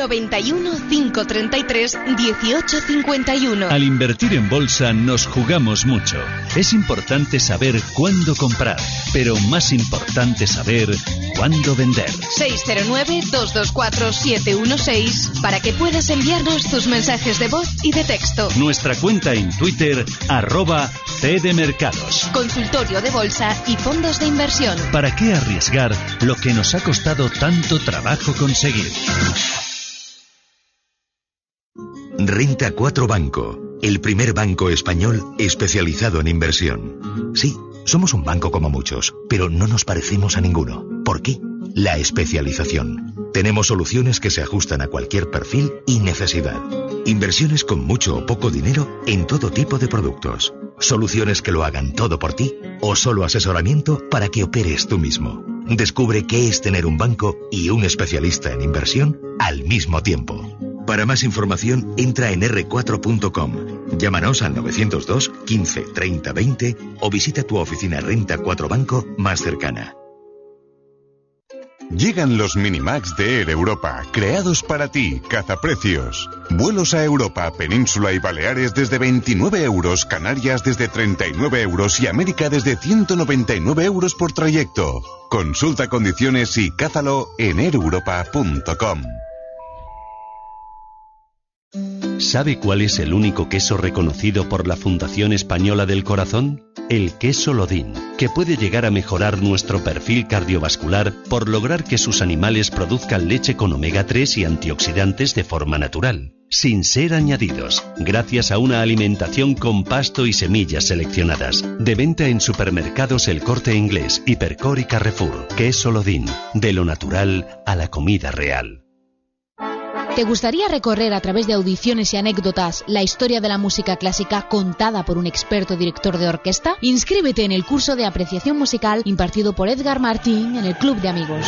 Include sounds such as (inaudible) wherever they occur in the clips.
91 533 1851. Al invertir en bolsa nos jugamos mucho. Es importante saber cuándo comprar, pero más importante saber cuándo vender. 609-224-716 para que puedas enviarnos tus mensajes de voz y de texto. Nuestra cuenta en Twitter, arroba Mercados. Consultorio de bolsa y fondos de inversión. ¿Para qué arriesgar lo que nos ha costado tanto trabajo conseguir? Renta 4 Banco, el primer banco español especializado en inversión. Sí, somos un banco como muchos, pero no nos parecemos a ninguno. ¿Por qué? La especialización. Tenemos soluciones que se ajustan a cualquier perfil y necesidad. Inversiones con mucho o poco dinero en todo tipo de productos. Soluciones que lo hagan todo por ti o solo asesoramiento para que operes tú mismo. Descubre qué es tener un banco y un especialista en inversión al mismo tiempo. Para más información, entra en r4.com. Llámanos al 902 15 30 20 o visita tu oficina Renta 4 Banco más cercana. Llegan los Minimax de Air Europa, creados para ti, cazaprecios. Vuelos a Europa, Península y Baleares desde 29 euros, Canarias desde 39 euros y América desde 199 euros por trayecto. Consulta condiciones y cázalo en aereuropa.com. ¿Sabe cuál es el único queso reconocido por la Fundación Española del Corazón? El queso Lodín, que puede llegar a mejorar nuestro perfil cardiovascular por lograr que sus animales produzcan leche con omega 3 y antioxidantes de forma natural, sin ser añadidos, gracias a una alimentación con pasto y semillas seleccionadas. De venta en supermercados El Corte Inglés, Hipercor y Carrefour. Queso Lodín, de lo natural a la comida real. ¿Te gustaría recorrer a través de audiciones y anécdotas la historia de la música clásica contada por un experto director de orquesta? Inscríbete en el curso de apreciación musical impartido por Edgar Martín en el Club de Amigos.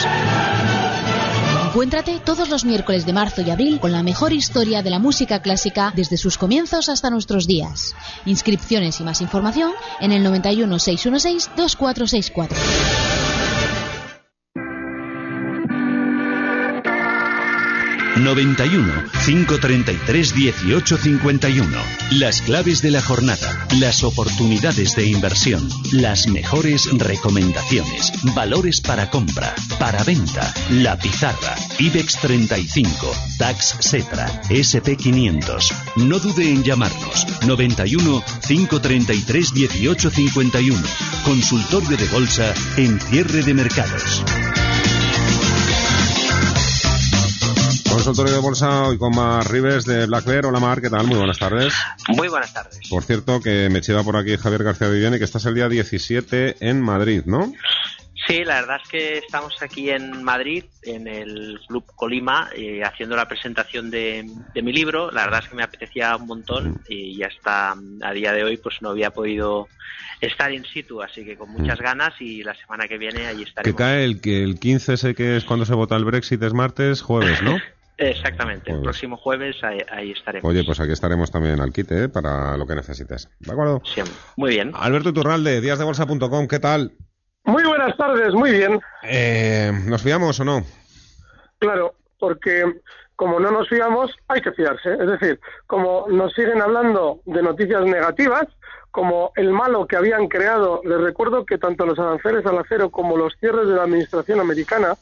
Encuéntrate todos los miércoles de marzo y abril con la mejor historia de la música clásica desde sus comienzos hasta nuestros días. Inscripciones y más información en el 91 616 2464. 91 533 1851. Las claves de la jornada, las oportunidades de inversión, las mejores recomendaciones, valores para compra, para venta, la pizarra, IBEX 35, DAX Setra, SP 500. No dude en llamarnos. 91 533 1851. Consultorio de bolsa en cierre de mercados. Consultorio de bolsa hoy con Mar Rives de Black Bear. Hola Mar, ¿qué tal? Muy buenas tardes. Muy buenas tardes. Por cierto, que me lleva por aquí Javier García Viviani, que estás el día 17 en Madrid, ¿no? Sí, la verdad es que estamos aquí en Madrid, en el Club Colima, eh, haciendo la presentación de, mi libro. La verdad es que me apetecía un montón y ya está a día de hoy pues no había podido estar in situ, así que con muchas mm. ganas y la semana que viene allí estaremos. Que cae el, que el 15 sé que es cuando se vota el Brexit, es martes, jueves, ¿no? (laughs) Exactamente, el próximo jueves ahí, estaremos. Oye, pues aquí estaremos también al quite ¿eh? para lo que necesites. ¿De acuerdo? Sí, muy bien. Alberto Turralde, díasdebolsa.com, ¿qué tal? Muy buenas tardes, muy bien. Eh, ¿Nos fiamos o no? Claro, porque como no nos fiamos, hay que fiarse. Es decir, como nos siguen hablando de noticias negativas, como el malo que habían creado, les recuerdo que tanto los aranceles al acero como los cierres de la administración americana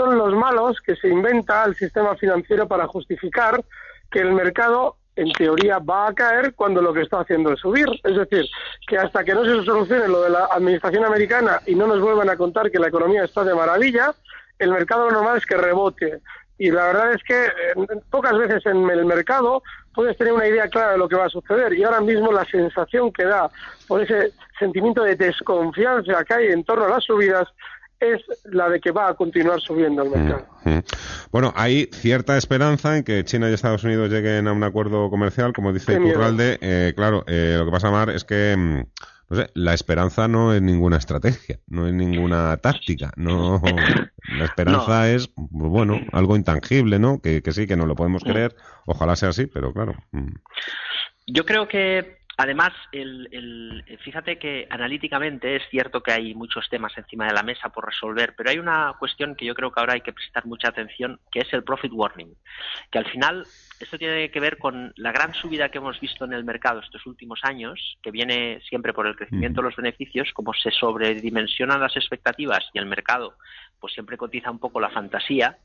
son los malos que se inventa el sistema financiero para justificar que el mercado en teoría va a caer cuando lo que está haciendo es subir. Es decir, que hasta que no se solucione lo de la administración americana y no nos vuelvan a contar que la economía está de maravilla, el mercado normal es que rebote. Y la verdad es que eh, pocas veces en el mercado puedes tener una idea clara de lo que va a suceder. Y ahora mismo la sensación que da por ese sentimiento de desconfianza que hay en torno a las subidas es la de que va a continuar subiendo el mercado. Mm, mm. Bueno, hay cierta esperanza en que China y Estados Unidos lleguen a un acuerdo comercial, como dice Curralde. Eh, claro, eh, lo que pasa, Mar, es que mm, no sé, la esperanza no es ninguna estrategia, no es ninguna táctica, no, la esperanza es, bueno, algo intangible, ¿no? Que, que sí, que no lo podemos creer, ojalá sea así, pero claro. Mm. Yo creo que Además, el, fíjate que analíticamente es cierto que hay muchos temas encima de la mesa por resolver, pero hay una cuestión que yo creo que ahora hay que prestar mucha atención, que es el profit warning, que al final esto tiene que ver con la gran subida que hemos visto en el mercado estos últimos años, que viene siempre por el crecimiento de los beneficios, como se sobredimensionan las expectativas y el mercado pues siempre cotiza un poco la fantasía,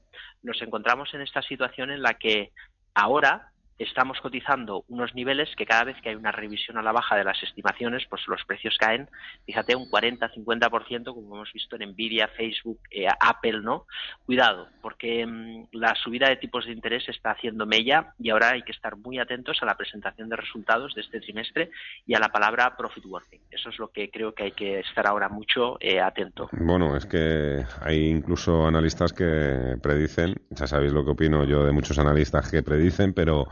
nos encontramos en esta situación en la que ahora estamos cotizando unos niveles que cada vez que hay una revisión a la baja de las estimaciones, pues los precios caen, fíjate, un 40-50%, como hemos visto en Nvidia, Facebook, eh, Apple, ¿no? Cuidado, porque mm, la subida de tipos de interés está haciendo mella y ahora hay que estar muy atentos a la presentación de resultados de este trimestre y a la palabra profit warning. Eso es lo que creo que hay que estar ahora mucho eh, atento. Bueno, es que hay incluso analistas que predicen, ya sabéis lo que opino yo de muchos analistas que predicen, pero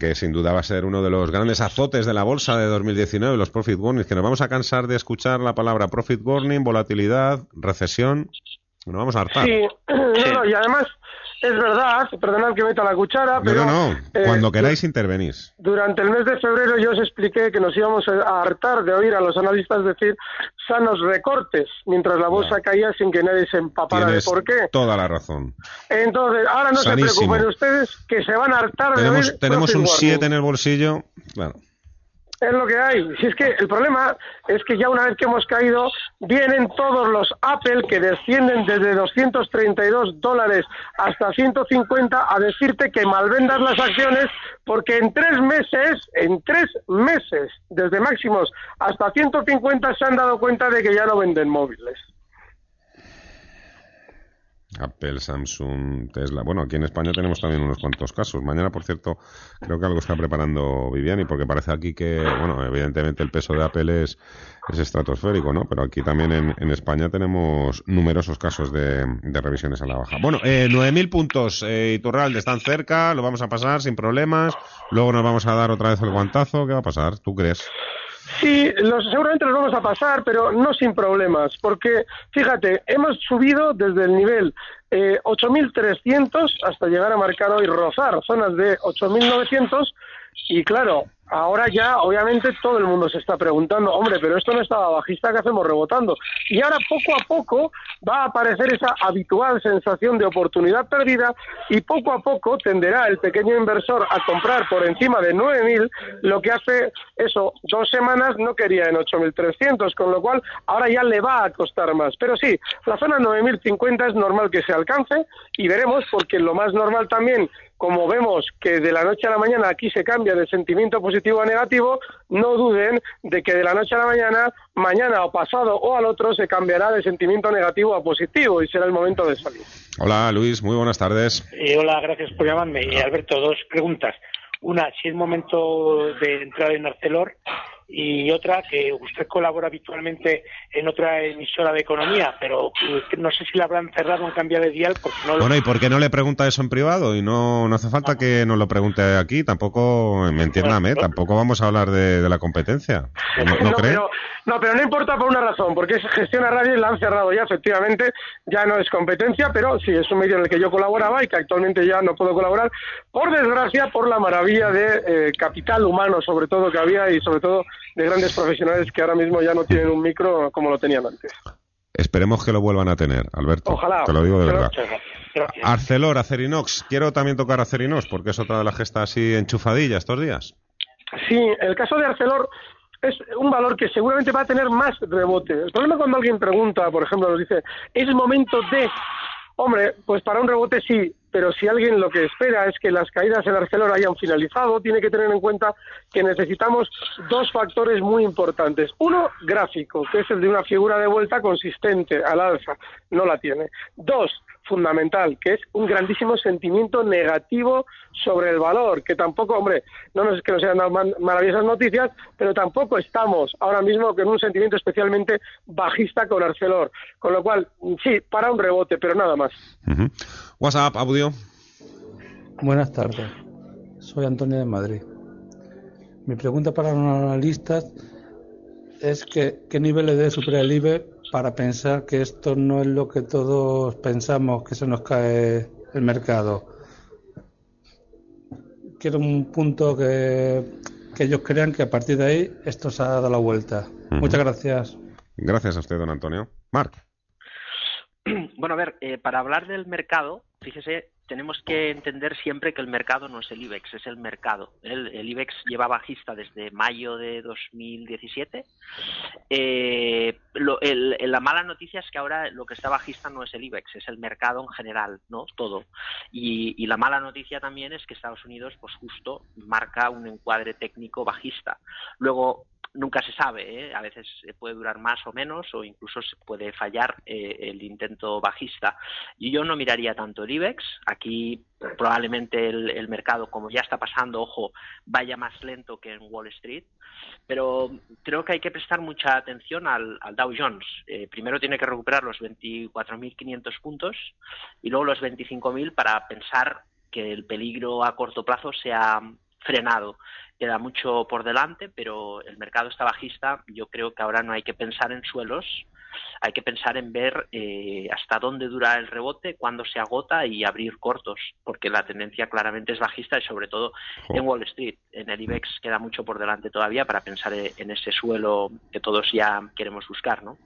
que sin duda va a ser uno de los grandes azotes de la bolsa de 2019, los profit warnings, que nos vamos a cansar de escuchar la palabra profit warning, volatilidad, recesión. Nos vamos a hartar. Sí, (clears throat) y además es verdad, perdonad que meta la cuchara, pero... No, no, eh, cuando queráis intervenís. Durante el mes de febrero yo os expliqué que nos íbamos a hartar de oír a los analistas decir sanos recortes, mientras la bolsa caía sin que nadie se empapara de por qué. toda la razón. Entonces, ahora no se preocupen ustedes que se van a hartar de oír... Tenemos un 7 en el bolsillo, claro es lo que hay. Si es que el problema es que ya una vez que hemos caído, vienen todos los Apple que descienden desde 232 dólares hasta 150 a decirte que malvendas las acciones porque en tres meses, en tres meses, desde máximos hasta 150 se han dado cuenta de que ya no venden móviles. Apple, Samsung, Tesla. Bueno, aquí en España tenemos también unos cuantos casos. Mañana, por cierto, creo que algo está preparando Viviani, porque parece aquí que, bueno, evidentemente el peso de Apple es, es estratosférico, ¿no? Pero aquí también en, España tenemos numerosos casos de, revisiones a la baja. Bueno, eh, 9.000 puntos, eh, Iturralde, están cerca, lo vamos a pasar sin problemas. Luego nos vamos a dar otra vez el guantazo. ¿Qué va a pasar? ¿Tú crees? Sí, los, seguramente los vamos a pasar, pero no sin problemas, porque fíjate, hemos subido desde el nivel eh, 8.300 hasta llegar a marcar hoy rozar zonas de 8.900 y claro, ahora ya obviamente todo el mundo se está preguntando, hombre, pero esto no estaba bajista, ¿qué hacemos rebotando? Y ahora poco a poco va a aparecer esa habitual sensación de oportunidad perdida y poco a poco tenderá el pequeño inversor a comprar por encima de 9.000, lo que hace eso, dos semanas no quería en 8.300, con lo cual ahora ya le va a costar más. Pero sí, la zona 9.050 es normal que se alcance y veremos, porque lo más normal también como vemos que de la noche a la mañana aquí se cambia de sentimiento positivo a negativo, no duden de que de la noche a la mañana, mañana o pasado o al otro, se cambiará de sentimiento negativo a positivo y será el momento de salir. Hola Luis, muy buenas tardes. Eh, hola, gracias por llamarme. Alberto, dos preguntas. Una, si es momento de entrar en Arcelor y otra que usted colabora habitualmente en otra emisora de economía, pero no sé si la habrán cerrado en cambio de dial porque no Bueno, ¿y por qué no le pregunta eso en privado? Y no, no hace falta que nos lo pregunte aquí, tampoco, me entiéndame, tampoco vamos a hablar de, la competencia. ¿No, (laughs) Pero, no, pero no importa por una razón, porque es gestión a radio y la han cerrado ya, efectivamente, ya no es competencia, pero sí, es un medio en el que yo colaboraba y que actualmente ya no puedo colaborar, por desgracia, por la maravilla de eh, capital humano, sobre todo, que había y sobre todo de grandes profesionales que ahora mismo ya no tienen un micro como lo tenían antes. Esperemos que lo vuelvan a tener, Alberto. Ojalá. Te lo digo de verdad. Arcelor, Acerinox. Quiero también tocar Acerinox porque es otra de las gestas así enchufadilla estos días. Sí, el caso de Arcelor es un valor que seguramente va a tener más rebote. El problema cuando alguien pregunta, por ejemplo, nos dice, ¿es momento de...? Hombre, pues para un rebote sí, pero si alguien lo que espera es que las caídas en Arcelor hayan finalizado, tiene que tener en cuenta que necesitamos dos factores muy importantes. Uno, gráfico, que es el de una figura de vuelta consistente al alza, no la tiene. Dos, fundamental, que es un grandísimo sentimiento negativo sobre el valor, que tampoco, hombre, no es que nos sean maravillosas noticias, pero tampoco estamos ahora mismo con un sentimiento especialmente bajista con Arcelor. Con lo cual, sí, para un rebote, pero nada más. WhatsApp, audio. Buenas tardes. Soy Antonio de Madrid. Mi pregunta para los analistas es que qué niveles de supera el IBE para pensar que esto no es lo que todos pensamos que se nos cae el mercado. Quiero un punto que, que ellos crean que a partir de ahí esto se ha dado la vuelta. Muchas gracias. Gracias a usted, don Antonio. Marc. (clears throat) Bueno, a ver, eh, para hablar del mercado, fíjese, tenemos que entender siempre que el mercado no es el IBEX, es el mercado. El, IBEX lleva bajista desde mayo de 2017. Eh, la mala noticia es que ahora lo que está bajista no es el IBEX, es el mercado en general, ¿no? Todo. Y, y la mala noticia también es que Estados Unidos, pues justo, marca un encuadre técnico bajista. Luego, nunca se sabe, ¿eh? a veces puede durar más o menos o incluso se puede fallar eh, el intento bajista. Y yo no miraría tanto el IBEX, aquí probablemente el, mercado, como ya está pasando, ojo, vaya más lento que en Wall Street, pero creo que hay que prestar mucha atención al, Dow Jones. Eh, primero tiene que recuperar los 24.500 puntos y luego los 25.000 para pensar que el peligro a corto plazo sea frenado. Queda mucho por delante, pero el mercado está bajista. Yo creo que ahora no hay que pensar en suelos, hay que pensar en ver eh, hasta dónde dura el rebote, cuándo se agota y abrir cortos, porque la tendencia claramente es bajista y sobre todo en Wall Street. En el IBEX queda mucho por delante todavía para pensar en ese suelo que todos ya queremos buscar, ¿no?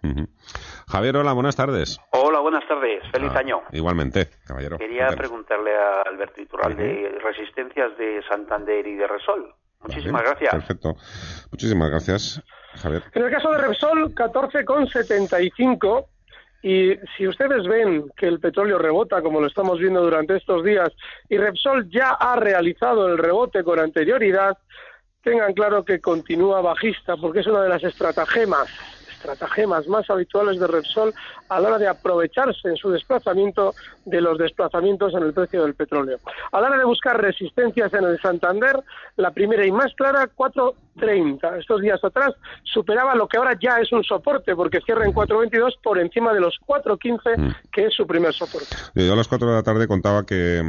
Javier, hola, buenas tardes. Hola, buenas tardes. Feliz Ah, año. Igualmente, caballero. Quería preguntarle a Alberto Iturral de resistencias de Santander y de Resol. Muchísimas gracias. Perfecto. Muchísimas gracias, En el caso de Repsol, 14,75. Y si ustedes ven que el petróleo rebota, como lo estamos viendo durante estos días, y Repsol ya ha realizado el rebote con anterioridad, tengan claro que continúa bajista, porque es una de las estratagemas estratagemas más habituales de Repsol a la hora de aprovecharse en su desplazamiento de los desplazamientos en el precio del petróleo. A la hora de buscar resistencias en el Santander, la primera y más clara, 4.30. Estos días atrás superaba lo que ahora ya es un soporte, porque cierra en 4.22 por encima de los 4.15, que es su primer soporte. Yo a las 4 de la tarde contaba que...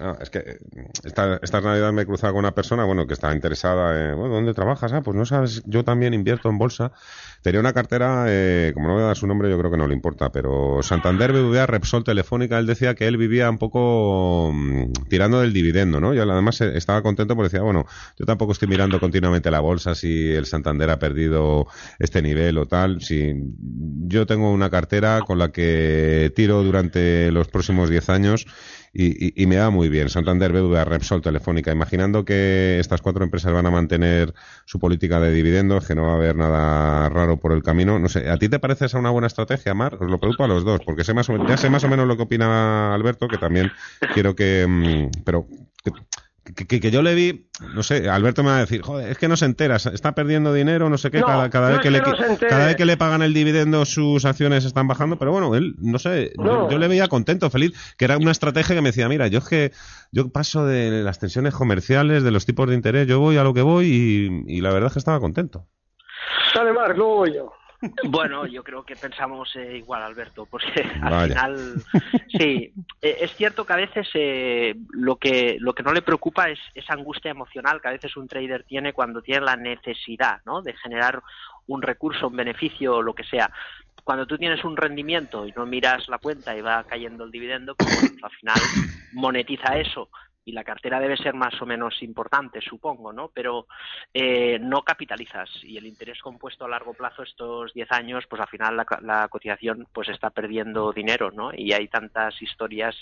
ah, es que eh, esta, esta me he cruzado con una persona, bueno, que está interesada en, bueno, ¿dónde trabajas? Ah, pues no sabes, yo también invierto en bolsa. Tenía una cartera, eh, como no voy a dar su nombre, yo creo que no le importa, pero Santander, BBVA, Repsol, Telefónica, él decía que él vivía un poco mm, tirando del dividendo, ¿no? Y él además eh, estaba contento porque decía, bueno, yo tampoco estoy mirando continuamente la bolsa si el Santander ha perdido este nivel o tal. Si yo tengo una cartera con la que tiro durante los próximos 10 años y, y- me va muy bien. Santander, BBVA, Repsol, Telefónica. Imaginando que estas cuatro empresas van a mantener su política de dividendos, que no va a haber nada raro por el camino. No sé, ¿a ti te parece esa una buena estrategia, Mar? Os lo pregunto a los dos, porque sé más o, ya sé más o menos lo que opina Alberto, que también quiero que... mm, pero... que- que, que- que yo le vi, no sé, Alberto me va a decir, joder, es que no se entera, está perdiendo dinero, no sé qué, No, cada, cada no vez que le, cada vez que le pagan el dividendo sus acciones están bajando, pero bueno, él, no sé, yo- No. yo, le veía contento, feliz, que era una estrategia que me decía, mira, yo es que yo paso de las tensiones comerciales, de los tipos de interés, yo voy a lo que voy y, y la verdad es que estaba contento. Dale, Marc, luego voy yo. Bueno, yo creo que pensamos eh, igual, Alberto, porque al Vaya. final, sí, eh, es cierto que a veces eh, lo que lo que no le preocupa es esa angustia emocional que a veces un trader tiene cuando tiene la necesidad, ¿no? De generar un recurso, un beneficio o lo que sea. Cuando tú tienes un rendimiento y no miras la cuenta y va cayendo el dividendo, pues al final monetiza eso y la cartera debe ser más o menos importante, supongo, ¿no? Pero eh, no capitalizas y el interés compuesto a largo plazo estos 10 años, pues al final la, la cotización pues está perdiendo dinero, ¿no? Y hay tantas historias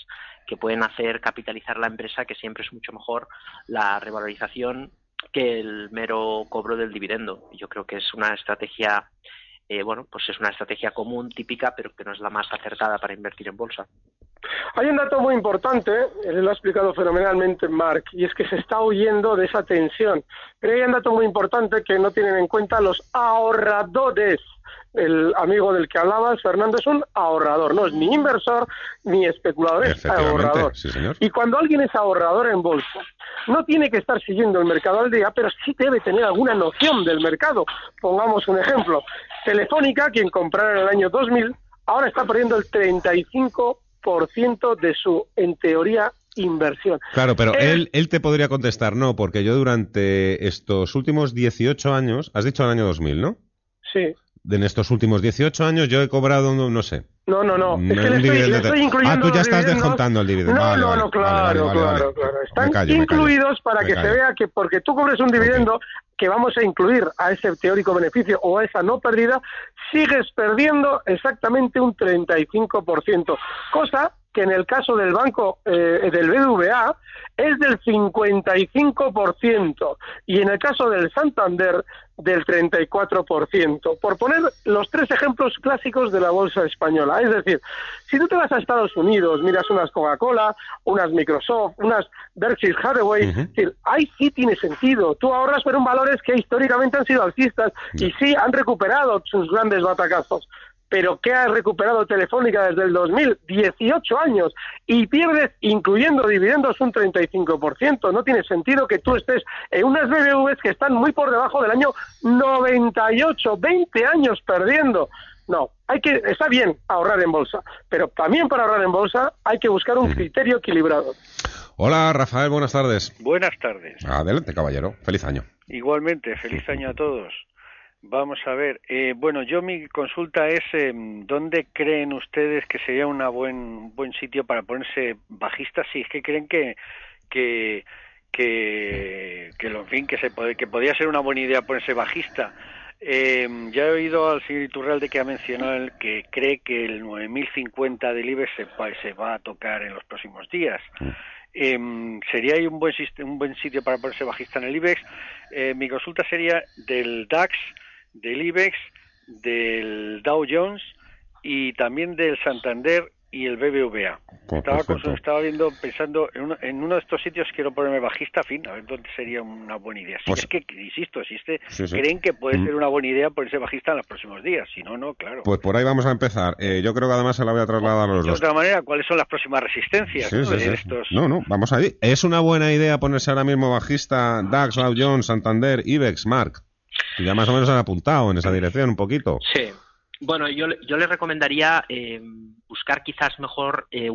que pueden hacer capitalizar la empresa que siempre es mucho mejor la revalorización que el mero cobro del dividendo. Yo creo que es una estrategia, eh, bueno, pues es una estrategia común, típica, pero que no es la más acertada para invertir en bolsa. Hay un dato muy importante, él lo ha explicado fenomenalmente Mark, y es que se está huyendo de esa tensión. Pero hay un dato muy importante que no tienen en cuenta los ahorradores. El amigo del que hablabas, Fernando, es un ahorrador, no es ni inversor ni especulador, es ahorrador. sí, señor. Y cuando alguien es ahorrador en bolsa, no tiene que estar siguiendo el mercado al día, pero sí debe tener alguna noción del mercado. Pongamos un ejemplo. Telefónica, quien comprara en el año 2000, ahora está perdiendo el 35% de su, en teoría, inversión. Claro, pero Eh, él, él te podría contestar, no, porque yo durante estos últimos 18 años, has dicho el año 2000, ¿no? Sí. En estos últimos 18 años yo he cobrado, no, no sé. No, no, no. Es que le estoy, le estoy incluyendo Ah, tú ya estás descontando el dividendo. No, Vale, no, no, claro, vale, vale, claro, claro. Están callo, incluidos para Me que callo. se vea que porque tú cobres un dividendo que vamos a incluir a ese teórico beneficio o a esa no pérdida, sigues perdiendo exactamente un 35%, cosa que en el caso del banco eh, del BBVA es del 55% y en el caso del Santander del 34%. Por poner los tres ejemplos clásicos de la bolsa española. Es decir, si tú te vas a Estados Unidos, miras unas Coca-Cola, unas Microsoft, unas Berkshire Hathaway, es decir, ahí sí tiene sentido. Tú ahorras por un valores que históricamente han sido alcistas y sí han recuperado sus grandes batacazos. Pero ¿qué ha recuperado Telefónica desde el 2000? 18 años. Y pierdes, incluyendo dividendos, un 35%. No tiene sentido que tú estés en unas BBVs que están muy por debajo del año 98, 20 años perdiendo. No, hay que, está bien ahorrar en bolsa, pero también para ahorrar en bolsa hay que buscar un criterio equilibrado. Hola, Rafael, buenas tardes. Buenas tardes. Adelante, caballero. Feliz año. Igualmente, feliz año a todos. Vamos a ver, eh, bueno, yo mi consulta es eh, ¿dónde creen ustedes que sería una buen buen sitio para ponerse bajistas? Si es que creen que que que, que en fin, que se puede, que podría ser una buena idea ponerse bajista. Eh, ya he oído al señor Iturralde que ha mencionado el que cree que el 9050 del IBEX se, va- a tocar en los próximos días. Eh, ¿Sería ahí un buen, un buen sitio para ponerse bajista en el IBEX? Eh, mi consulta sería del DAX, del IBEX, del Dow Jones y también del Santander y el BBVA. Pues Estaba, viendo, pensando, en uno, en uno de estos sitios quiero ponerme bajista, fin, a ver dónde sería una buena idea. Si Pues- es que, insisto, Sí, sí. creen que puede Mm. ser una buena idea ponerse bajista en los próximos días, si no, no, claro. Pues por ahí vamos a empezar. Eh, yo creo que además se la voy a trasladar a los de dos. otra manera, ¿cuáles son las próximas resistencias Sí, ¿no? sí, de sí. estos? No, no, vamos ahí. ¿Es una buena idea ponerse ahora mismo bajista DAX, Dow Jones, Santander, IBEX, Mark? Ya más o menos han apuntado en esa dirección un poquito. Sí. Bueno, yo, yo le recomendaría eh, buscar quizás mejor eh,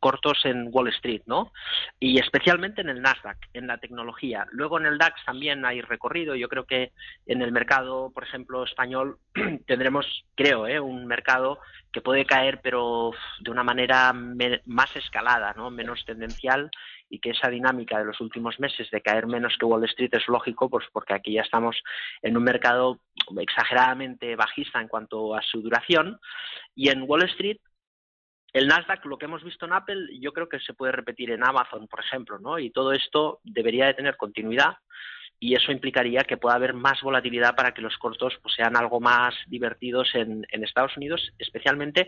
cortos en Wall Street, ¿no? Y especialmente en el Nasdaq, en la tecnología. Luego en el DAX también hay recorrido. Yo creo que en el mercado, por ejemplo, español, (clears throat) tendremos, creo, ¿eh? un mercado que puede caer, pero de una manera más escalada, ¿no? Menos tendencial y que esa dinámica de los últimos meses de caer menos que Wall Street es lógico, pues porque aquí ya estamos en un mercado exageradamente bajista en cuanto a su duración y en Wall Street el Nasdaq, lo que hemos visto en Apple, yo creo que se puede repetir en Amazon, por ejemplo, ¿no? Y todo esto debería de tener continuidad y eso implicaría que pueda haber más volatilidad para que los cortos pues, sean algo más divertidos en, Estados Unidos, especialmente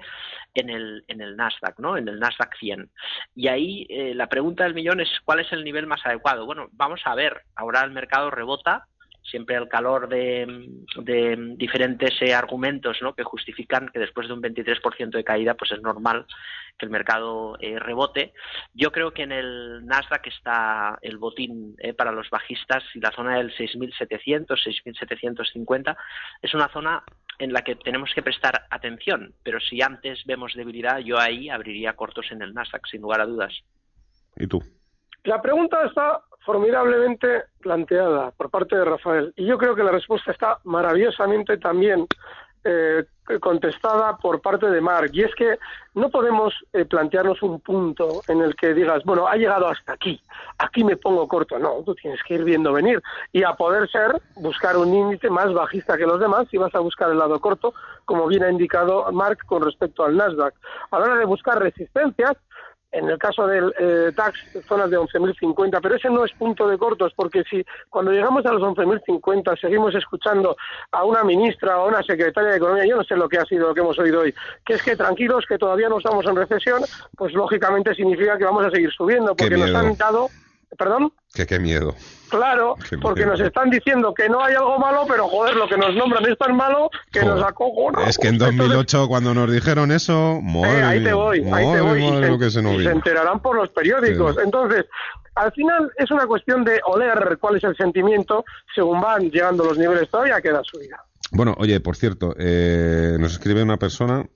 en el, en el Nasdaq, ¿no? En el Nasdaq 100. Y ahí eh, la pregunta del millón es ¿cuál es el nivel más adecuado? Bueno, vamos a ver, ahora el mercado rebota, siempre el calor de, de diferentes eh, argumentos ¿no? que justifican que después de un 23% de caída pues es normal que el mercado eh, rebote. Yo creo que en el Nasdaq está el botín eh, para los bajistas y la zona del 6.700, 6.750 es una zona en la que tenemos que prestar atención, pero si antes vemos debilidad, yo ahí abriría cortos en el Nasdaq, sin lugar a dudas. ¿Y tú? La pregunta está formidablemente planteada por parte de Rafael. Y yo creo que la respuesta está maravillosamente también eh, contestada por parte de Mark y es que no podemos eh, plantearnos un punto en el que digas bueno ha llegado hasta aquí aquí me pongo corto no tú tienes que ir viendo venir y a poder ser buscar un índice más bajista que los demás si vas a buscar el lado corto como bien ha indicado Mark con respecto al Nasdaq. A la hora de buscar resistencias en el caso del eh, DAX, zonas de 11.050, pero ese no es punto de cortos, porque si cuando llegamos a los 11.050 seguimos escuchando a una ministra o a una secretaria de Economía, yo no sé lo que ha sido lo que hemos oído hoy, que es que tranquilos, que todavía no estamos en recesión, pues lógicamente significa que vamos a seguir subiendo, porque nos han dado, perdón, Que qué miedo. claro, (laughs) Qué porque miedo. nos están diciendo que no hay algo malo, pero joder, lo que nos nombran es tan malo que Joder. nos acojona. Es que en 2008 cuando nos dijeron eso, madre Eh, ahí te mía, voy, ahí te madre, voy. Y madre se, lo que se nos y se vino. enterarán por los periódicos. Entonces, al final es una cuestión de oler cuál es el sentimiento según van llegando los niveles. Todavía queda subida. Bueno, oye, por cierto, eh, nos escribe una persona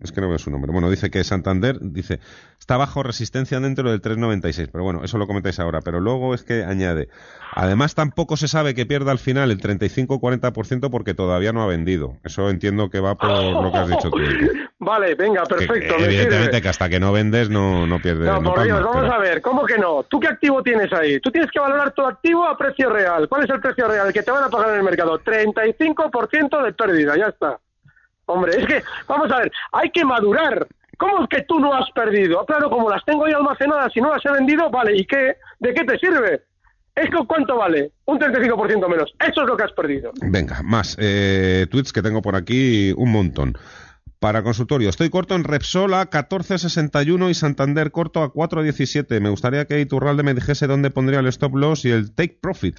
es que no veo su nombre. Bueno, dice que Santander, dice, está bajo resistencia dentro del 396, pero bueno, eso lo comentáis ahora. Pero luego es que añade, además tampoco se sabe que pierda al final el 35-40% porque todavía no ha vendido. Eso entiendo que va por lo que has dicho tú. (laughs) Vale, venga, perfecto. evidentemente que hasta que no vendes no, no pierdes. No, por Dios, vamos a ver, ¿cómo que no? ¿Tú qué activo tienes ahí? Tú tienes que valorar tu activo a precio real. ¿Cuál es el precio real que te van a pagar en el mercado? 35% de pérdida, ya está. Hombre, es que, vamos a ver, hay que madurar. ¿Cómo es que tú no has perdido? Claro, como las tengo ya almacenadas y no las he vendido, vale, ¿y qué? ¿De qué te sirve? ¿Es que cuánto vale? Un 35% menos. Eso es lo que has perdido. Venga, más. Eh, tweets que tengo por aquí un montón. Para consultorio, estoy corto en Repsol a 14.61 y Santander corto a 4.17. Me gustaría que Iturralde me dijese dónde pondría el stop loss y el take profit.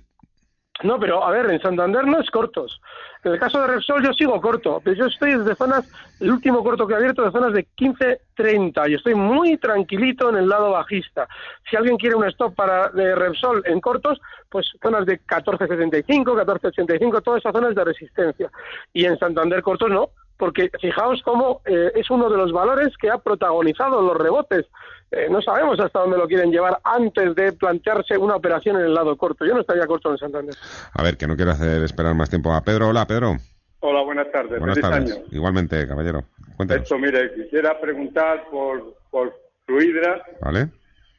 No, pero a ver, en Santander no es cortos. En el caso de Repsol yo sigo corto, pero yo estoy desde zonas, el último corto que he abierto de zonas de 15.30 y estoy muy tranquilito en el lado bajista. Si alguien quiere un stop para de Repsol en cortos, pues zonas de 14.75, 14.85, todas esas zonas de resistencia. Y en Santander cortos no, porque fijaos cómo eh, es uno de los valores que ha protagonizado los rebotes. Eh, no sabemos hasta dónde lo quieren llevar antes de plantearse una operación en el lado corto. Yo no estaría corto en Santander. A ver, que no quiero hacer esperar más tiempo a Pedro. Hola, Pedro. Hola, buenas tardes. Buenas tardes. Igualmente, caballero. Cuéntanos. Esto, mire, quisiera preguntar por, por Fluidra ¿Vale?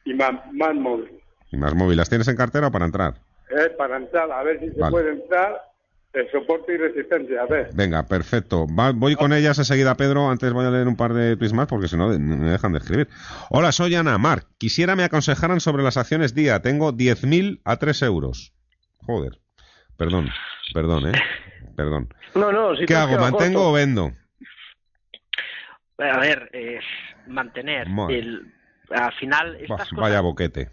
y más, más móvil. ¿Y más móvil? ¿Las tienes en cartera o para entrar? Eh, para entrar, a ver si se puede entrar el soporte y resistencia, a ver. Venga, perfecto. voy con ellas enseguida, Pedro. Antes voy a leer un par de tweets más porque si no me dejan de escribir. Hola, soy Ana Mar. Quisiera me aconsejaran sobre las acciones día. Tengo 10.000 a 3 euros. Joder. Perdón, perdón, ¿eh? Perdón. No, no, ¿Qué hago? ¿Mantengo o vendo? A ver, mantener. El, al final, estas cosas... Vaya boquete.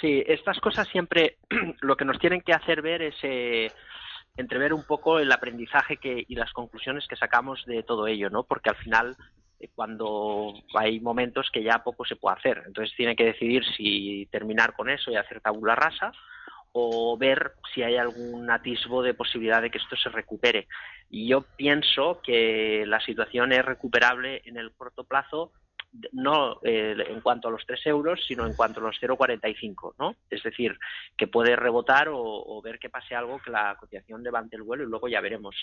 Sí, estas cosas siempre (clears throat) lo que nos tienen que hacer ver es eh, entrever un poco el aprendizaje que, y las conclusiones que sacamos de todo ello, ¿no? Porque al final eh, cuando hay momentos que ya poco se puede hacer. Entonces tiene que decidir si terminar con eso y hacer tabula rasa o ver si hay algún atisbo de posibilidad de que esto se recupere. Y yo pienso que la situación es recuperable en el corto plazo no eh, en cuanto a los 3 euros, sino en cuanto a los 0,45, ¿no? Es decir, que puede rebotar o, ver que pase algo que la cotización levante el vuelo y luego ya veremos.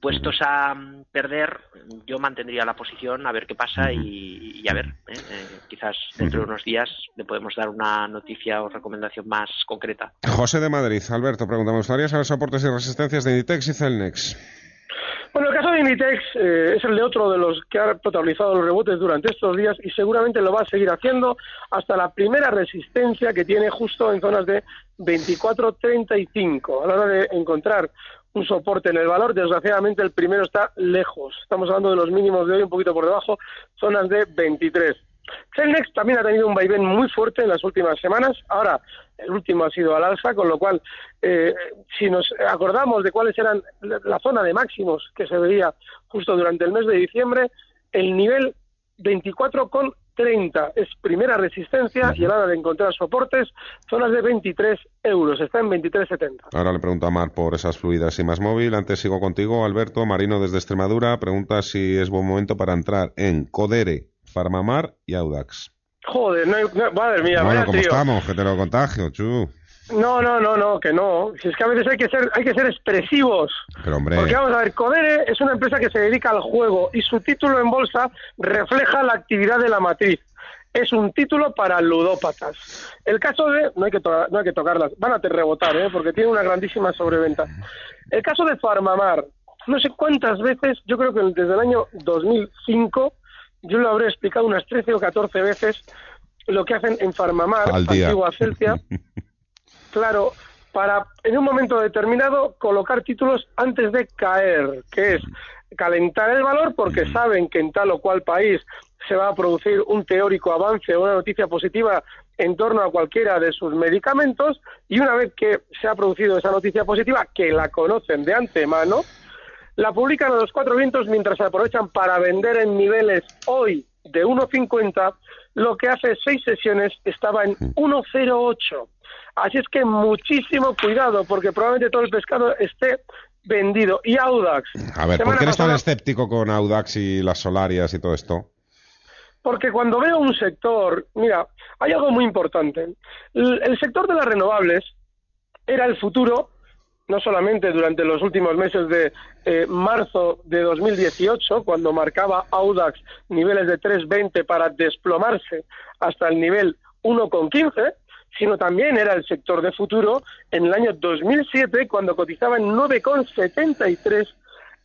Puestos a perder, yo mantendría la posición a ver qué pasa y, a ver, ¿eh? Eh, quizás dentro de unos días le podemos dar una noticia o recomendación más concreta. José de Madrid, Alberto, pregunta, ¿me gustaría saber soportes y resistencias de Inditex y Celnex? Bueno, el caso de Inditex eh, es el de otro de los que ha protagonizado los rebotes durante estos días y seguramente lo va a seguir haciendo hasta la primera resistencia que tiene justo en zonas de 24.35. A la hora de encontrar un soporte en el valor, desgraciadamente el primero está lejos. Estamos hablando de los mínimos de hoy, un poquito por debajo, zonas de 23. Celnex también ha tenido un vaivén muy fuerte en las últimas semanas. Ahora, el último ha sido al alza, con lo cual, eh, si nos acordamos de cuáles eran la zona de máximos que se veía justo durante el mes de diciembre, el nivel 24,30 es primera resistencia y a la hora de encontrar soportes, zonas de 23 euros, está en 23,70. Ahora le pregunto a Mar por esas fluidas y más móvil. Antes sigo contigo, Alberto Marino desde Extremadura. Pregunta si es buen momento para entrar en Codere Farmamar y Audax. Joder, no hay, madre mía, bueno, ¿cómo estamos? Que te lo contagio, chu. No, no, no, no, que no. Si es que a veces hay que ser, hay que ser expresivos. Pero hombre. Porque vamos a ver, Codere es una empresa que se dedica al juego y su título en bolsa refleja la actividad de la matriz. Es un título para ludópatas. El caso de, no hay que, no hay que tocarlas, van a te rebotar, ¿eh? porque tiene una grandísima sobreventa. El caso de Farmamar, no sé cuántas veces, yo creo que desde el año 2005 yo lo habré explicado unas 13 o 14 veces lo que hacen en Farmamar, antigua Celtia, (laughs) claro, para en un momento determinado colocar títulos antes de caer, que es calentar el valor porque saben que en tal o cual país se va a producir un teórico avance o una noticia positiva en torno a cualquiera de sus medicamentos y una vez que se ha producido esa noticia positiva, que la conocen de antemano, la publican a los cuatro vientos mientras se aprovechan para vender en niveles hoy de 1,50, lo que hace seis sesiones estaba en 1,08. Así es que muchísimo cuidado, porque probablemente todo el pescado esté vendido. Y Audax. A ver, ¿por qué eres tan escéptico con Audax y las solarias y todo esto? Porque cuando veo un sector, mira, hay algo muy importante. El, sector de las renovables era el futuro, no solamente durante los últimos meses de eh, marzo de 2018, cuando marcaba Audax niveles de 3,20 para desplomarse hasta el nivel 1,15, sino también era el sector de futuro en el año 2007, cuando cotizaba en 9,73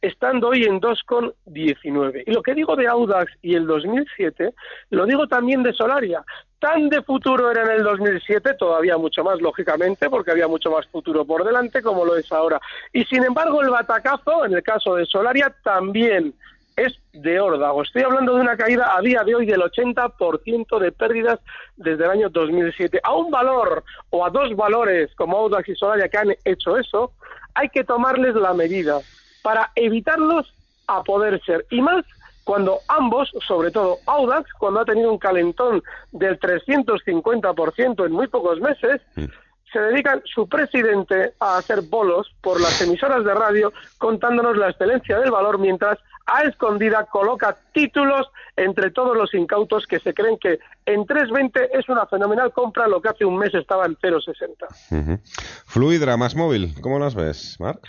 estando hoy en 2,19. Y lo que digo de Audax y el 2007, lo digo también de Solaria. Tan de futuro era en el 2007, todavía mucho más, lógicamente, porque había mucho más futuro por delante, como lo es ahora. Y sin embargo, el batacazo, en el caso de Solaria, también es de órdago. Estoy hablando de una caída a día de hoy del 80% de pérdidas desde el año 2007. A un valor o a dos valores como Audax y Solaria que han hecho eso, hay que tomarles la medida para evitarlos a poder ser. Y más cuando ambos, sobre todo Audax, cuando ha tenido un calentón del 350% en muy pocos meses, mm. se dedican su presidente a hacer bolos por las emisoras de radio contándonos la excelencia del valor mientras a escondida coloca títulos entre todos los incautos que se creen que en 3.20 es una fenomenal compra, lo que hace un mes estaba en 0.60. Fluidra más móvil, ¿cómo las ves, Marc?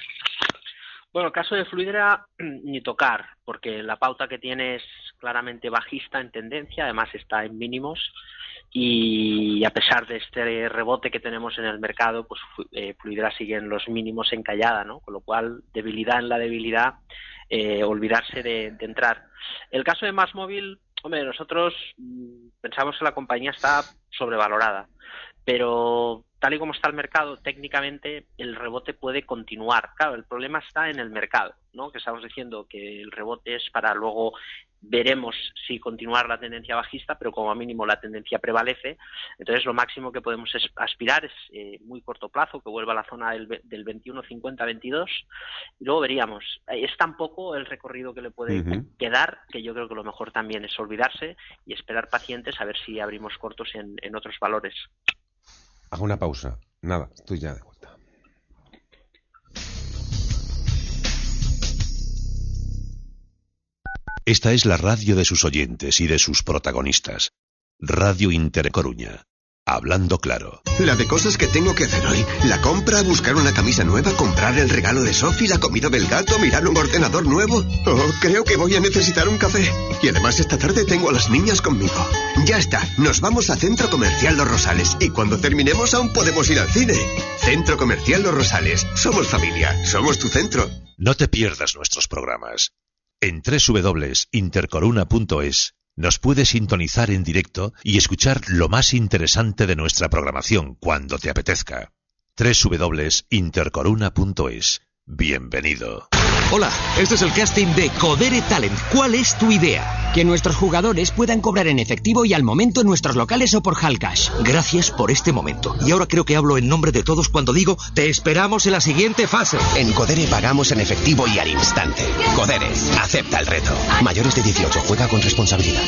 Bueno, el caso de Fluidra (clears throat) ni tocar, porque la pauta que tiene es claramente bajista en tendencia, además está en mínimos y a pesar de este rebote que tenemos en el mercado, pues eh, Fluidra sigue en los mínimos encallada, ¿no? Con lo cual, debilidad en la debilidad, eh, olvidarse de, entrar. El caso de Más Móvil, hombre, nosotros mm, pensamos que la compañía está sobrevalorada, pero tal y como está el mercado, técnicamente el rebote puede continuar. Claro, el problema está en el mercado, ¿no? Que estamos diciendo que el rebote es para luego veremos si continuar la tendencia bajista, pero como mínimo la tendencia prevalece. Entonces, lo máximo que podemos aspirar es eh, muy corto plazo, que vuelva a la zona del, del 21-50-22, y luego veríamos. Es tan poco el recorrido que le puede quedar que yo creo que lo mejor también es olvidarse y esperar pacientes a ver si abrimos cortos en otros valores. Hago una pausa. Nada, estoy ya de vuelta. Esta es la radio de sus oyentes y de sus protagonistas. Radio Intercoruña. Hablando claro. La de cosas que tengo que hacer hoy. La compra, buscar una camisa nueva, comprar el regalo de Sophie, la comida del gato, mirar un ordenador nuevo. Oh, creo que voy a necesitar un café. Y además esta tarde tengo a las niñas conmigo. Ya está, nos vamos a Centro Comercial Los Rosales y cuando terminemos aún podemos ir al cine. Centro Comercial Los Rosales. Somos familia, somos tu centro. No te pierdas nuestros programas. En www.intercoruna.es nos puede sintonizar en directo y escuchar lo más interesante de nuestra programación cuando te apetezca. www.intercoruna.es. Bienvenido. Hola, este es el casting de Codere Talent. ¿Cuál es tu idea? Que nuestros jugadores puedan cobrar en efectivo y al momento en nuestros locales o por Halcash. Gracias por este momento. Y ahora creo que hablo en nombre de todos cuando digo te esperamos en la siguiente fase. En Codere pagamos en efectivo y al instante. Codere, acepta el reto. Mayores de 18, juega con responsabilidad.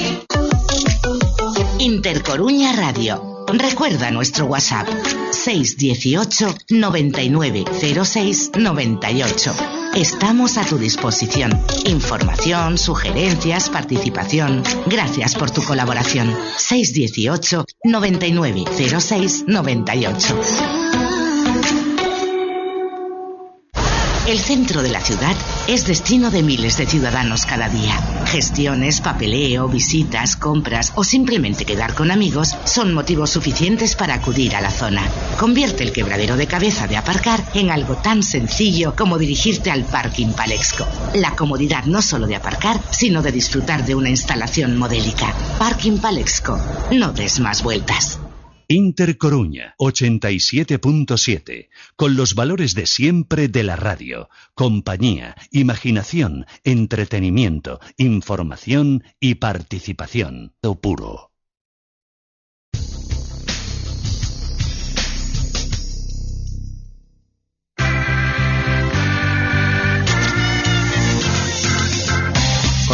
Intercoruña Radio. Recuerda nuestro WhatsApp 618 99 06 98. Estamos a tu disposición. Información, sugerencias, participación. Gracias por tu colaboración. 618 99 06 98. El centro de la ciudad es destino de miles de ciudadanos cada día. Gestiones, papeleo, visitas, compras o simplemente quedar con amigos son motivos suficientes para acudir a la zona. Convierte el quebradero de cabeza de aparcar en algo tan sencillo como dirigirte al Parking Palexco. La comodidad no solo de aparcar, sino de disfrutar de una instalación modélica. Parking Palexco. No des más vueltas. Intercoruña 87.7, con los valores de siempre de la radio, compañía, imaginación, entretenimiento, información y participación. puro.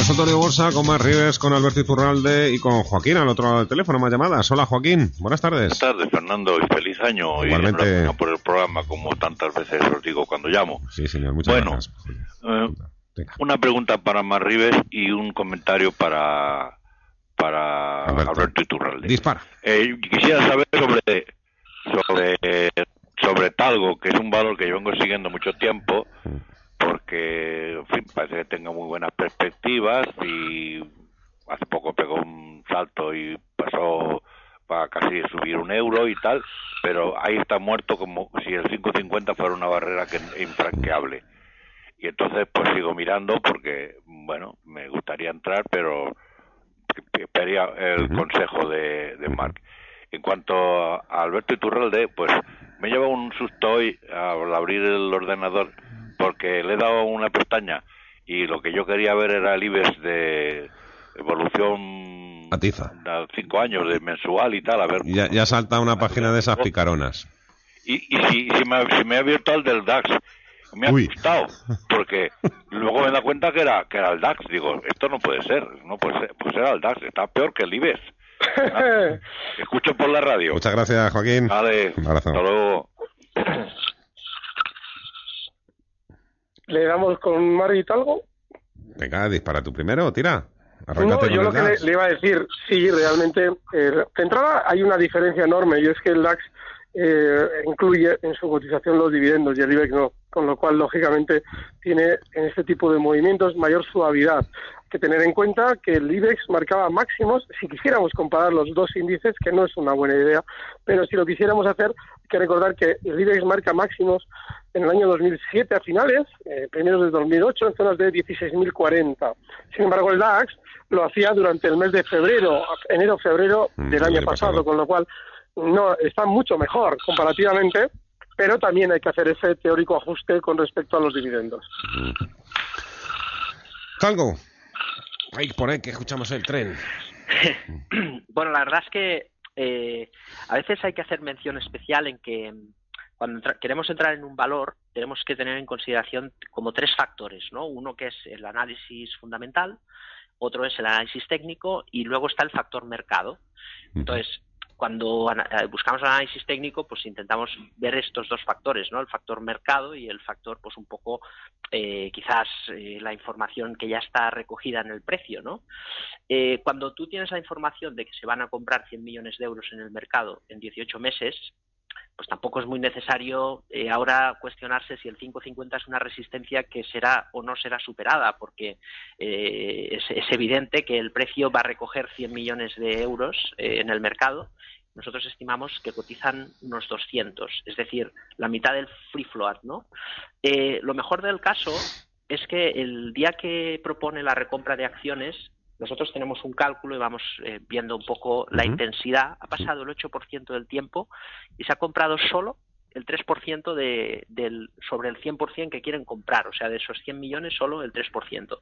Consultorio Bolsa con Mar Rives, con Alberto Iturralde y con Joaquín al otro lado del teléfono. Más llamadas. Hola Joaquín, buenas tardes. Buenas tardes, Fernando, y feliz año. Igualmente. Y por el programa, como tantas veces os digo cuando llamo. Sí, señor, muchas Bueno, gracias. Eh, una pregunta para Mar Rives y un comentario para, para Alberto, Iturralde. Dispara. Eh, quisiera saber sobre, sobre, sobre Talgo, que es un valor que yo vengo siguiendo mucho tiempo, porque en fin, parece que tenga muy buenas perspectivas y hace poco pegó un salto y pasó para casi subir un euro y tal, pero ahí está muerto como si el 5.50 fuera una barrera que infranqueable. Y entonces pues sigo mirando porque, bueno, me gustaría entrar, pero esperaría el consejo de, de Marc. En cuanto a Alberto Iturralde, pues me lleva un susto hoy al abrir el ordenador porque le he dado una pestaña y lo que yo quería ver era el IBEX de evolución Atiza. a cinco años de mensual y tal, a ver. Ya, ya salta una página de esas picaronas. Y, y si, si me, si me he abierto al del DAX, me ha Uy. asustado, (laughs) porque luego me da cuenta que era, que era el DAX. Digo, esto no puede ser, no puede ser, pues era el DAX, está peor que el IBEX. (laughs) Escucho por la radio. Muchas gracias, Joaquín. Vale, Un abrazo. hasta luego. ¿Le damos con Mari algo? Venga, dispara tú primero, tira. No, yo lo que le iba a decir, sí, realmente, eh, de entrada hay una diferencia enorme y es que el DAX eh, incluye en su cotización los dividendos y el IBEX no, con lo cual, lógicamente, tiene en este tipo de movimientos mayor suavidad. Que tener en cuenta que el IBEX marcaba máximos, si quisiéramos comparar los dos índices, que no es una buena idea, pero si lo quisiéramos hacer, hay que recordar que el IBEX marca máximos en el año 2007 a finales, eh, primeros de 2008, en zonas de 16.040. Sin embargo, el DAX lo hacía durante el mes de febrero, enero-febrero Mm, del el año pasado, pasado. con lo cual no está mucho mejor comparativamente, pero también hay que hacer ese teórico ajuste con respecto a los dividendos. Calgo. Ay, por ahí que escuchamos el tren. (clears throat) bueno, la verdad es que eh, a veces hay que hacer mención especial en que mm, cuando entra- queremos entrar en un valor tenemos que tener en consideración como tres factores, ¿no? Uno que es el análisis fundamental, otro es el análisis técnico y luego está el factor mercado. Entonces, cuando eh, buscamos análisis técnico, pues intentamos ver estos dos factores, ¿no? El factor mercado y el factor, pues un poco, eh, quizás eh, la información que ya está recogida en el precio, ¿no? Eh, cuando tú tienes la información de que se van a comprar 100 millones de euros en el mercado en 18 meses, pues tampoco es muy necesario eh, ahora cuestionarse si el 5.50 es una resistencia que será o no será superada, porque eh, es, evidente que el precio va a recoger 100 millones de euros eh, en el mercado. Nosotros estimamos que cotizan unos 200, es decir, la mitad del free float, ¿no? Lo mejor del caso es que el día que propone la recompra de acciones, nosotros tenemos un cálculo y vamos eh, viendo un poco la intensidad. Ha pasado el 8% del tiempo y se ha comprado solo el 3% de, del, sobre el 100% que quieren comprar. O sea, de esos 100 millones, solo el 3%.